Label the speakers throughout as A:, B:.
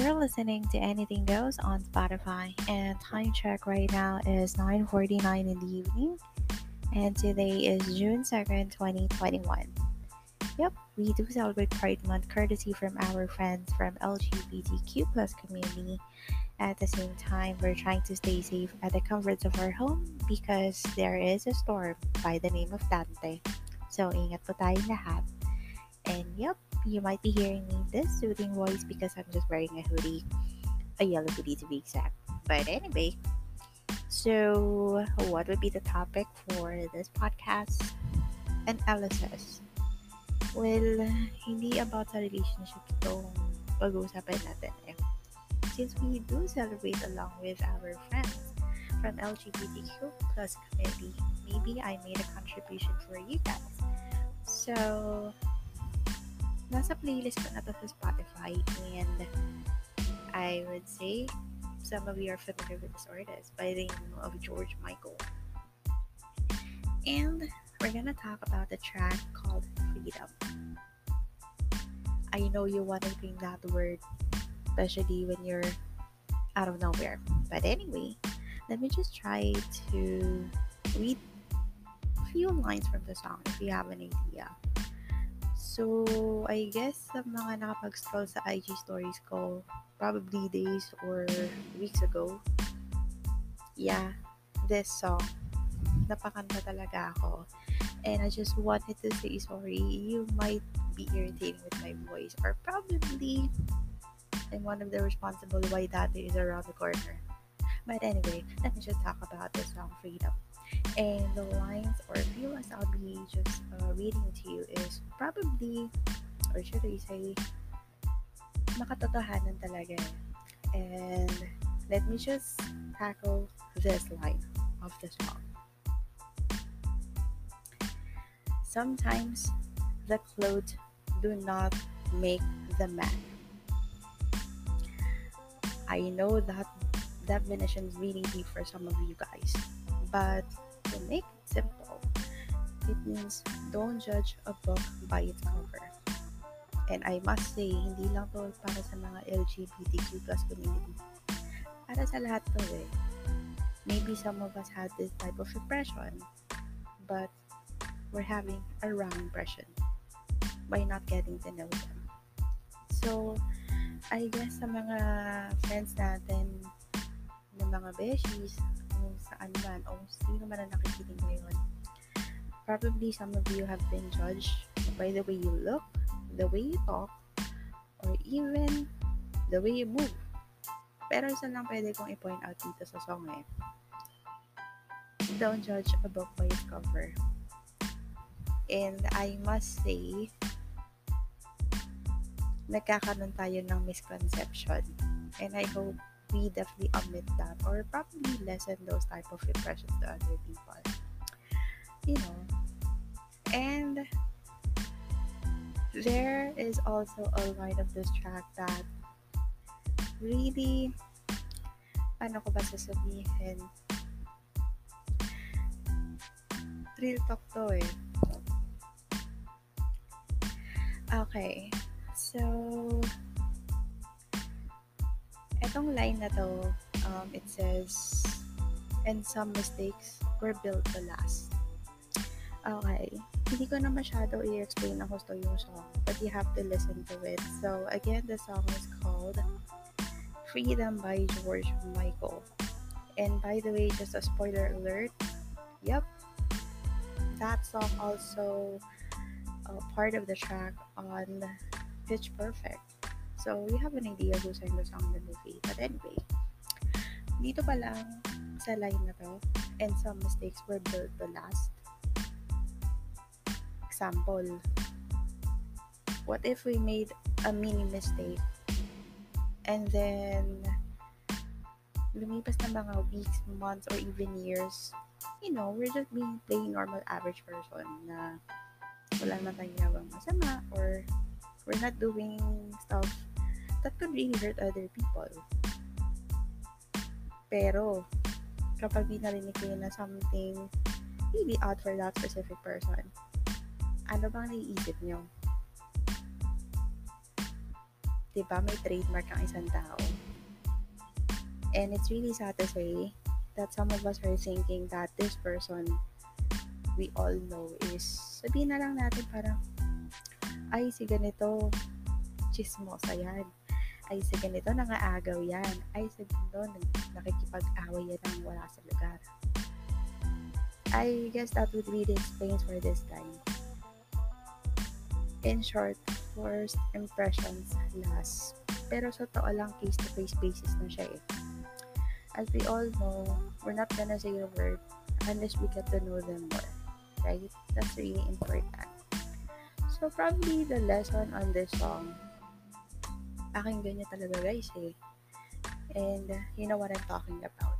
A: You're listening to Anything Goes on Spotify, and time check right now is 9:49 in the evening, and today is June 2nd, 2021. Yep, we do celebrate Pride Month courtesy from our friends from LGBTQ plus community. At the same time, we're trying to stay safe at the comforts of our home because there is a storm by the name of Dante. So, ingat po tayong lahat. And yep, you might be hearing me this soothing voice because I'm just wearing a hoodie, a yellow hoodie to be exact. But anyway, so what would be the topic for this podcast? An LSS. Well, hindi about sa relationship itong pag-uusapan natin eh. Since we do celebrate along with our friends from LGBTQ plus community, maybe I made a contribution for you guys. So, nasa playlist ko na to sa Spotify and I would say some of you are familiar with this artist by the name of George Michael. And we're gonna talk about the track called Freedom. I know you want to think that word, especially when you're out of nowhere. But anyway, let me just try to read a few lines from the song if you have an idea. So, I guess sa mga nakapag-scroll sa IG stories ko, probably days or weeks ago, yeah, this song, napakanta talaga ako. And I just wanted to say sorry. You might be irritating with my voice, or probably I'm one of the responsible why that is around the corner. But anyway, let me just talk about the song Freedom. And the lines or few I'll be just uh, reading to you is probably, or should I say, makatotohanan talaga. And let me just tackle this line of the song. Sometimes the clothes do not make the man. I know that definition is really deep for some of you guys, but make it simple, it means don't judge a book by its cover. And I must say, hindi lang to para sa mga LGBTQ plus community. Para sa lahat to eh. Maybe some of us had this type of impression, but we're having a wrong impression by not getting to know them. So, I guess sa mga friends natin, ng mga beshies, saan man, o sino man ang nakikinig ngayon, probably some of you have been judged by the way you look, the way you talk, or even the way you move. Pero isa lang pwede kong i-point out dito sa song eh. Don't judge a book by its cover. And I must say, nagkakaroon tayo ng misconception. And I hope we definitely omit that or probably lessen those type of impressions to other people. You know. And there is also a line of this track that really ano ko ba sasabihin real talk to eh Okay. So, etong line na to, um, it says, and some mistakes were built to last. Okay. Hindi ko na masyado i-explain ang gusto yung song, but you have to listen to it. So, again, the song is called Freedom by George Michael. And by the way, just a spoiler alert, yep, that song also uh, part of the track on Pitch Perfect. So, we have an idea who sang the song in the movie. But anyway, dito pa lang sa line na to, and some mistakes were built to last. Example, what if we made a mini mistake and then lumipas na mga weeks, months, or even years, you know, we're just being plain normal average person na wala naman tayong masama or we're not doing stuff that could really hurt other people. Pero, kapag di narinig ko na something really odd for that specific person, ano bang naiisip nyo? di ba, may trademark ang isang tao. And it's really sad to say that some of us are thinking that this person we all know is, sabihin na lang natin parang, ay, si ganito, chismosa yan. Ay, si ganito, nangaagaw yan. Ay, si ganito, nakikipag-away yan ng wala sa lugar. I guess that would be the explains for this time. In short, first impressions last. Pero sa totoo lang, face-to-face basis na siya eh. As we all know, we're not gonna say a word unless we get to know them more. Right? That's really important. So, probably the lesson on this song, talaga guys eh. And you know what I'm talking about.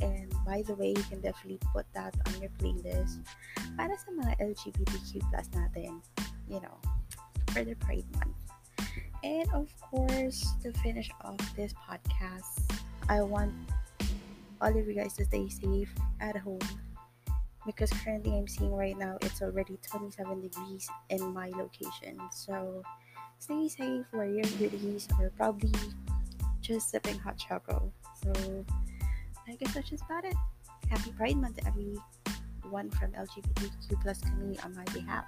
A: And by the way, you can definitely put that on your playlist para sa mga LGBTQ plus natin. You know, for the Pride Month. And of course, to finish off this podcast, I want all of you guys to stay safe at home because currently I'm seeing right now it's already 27 degrees in my location. So stay safe, wear your hoodies, or probably just sipping hot chocolate. So I guess that's just about it. Happy Pride Month to everyone from LGBTQ plus community on my behalf.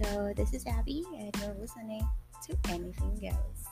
A: So this is Abby, and you're listening to Anything Goes.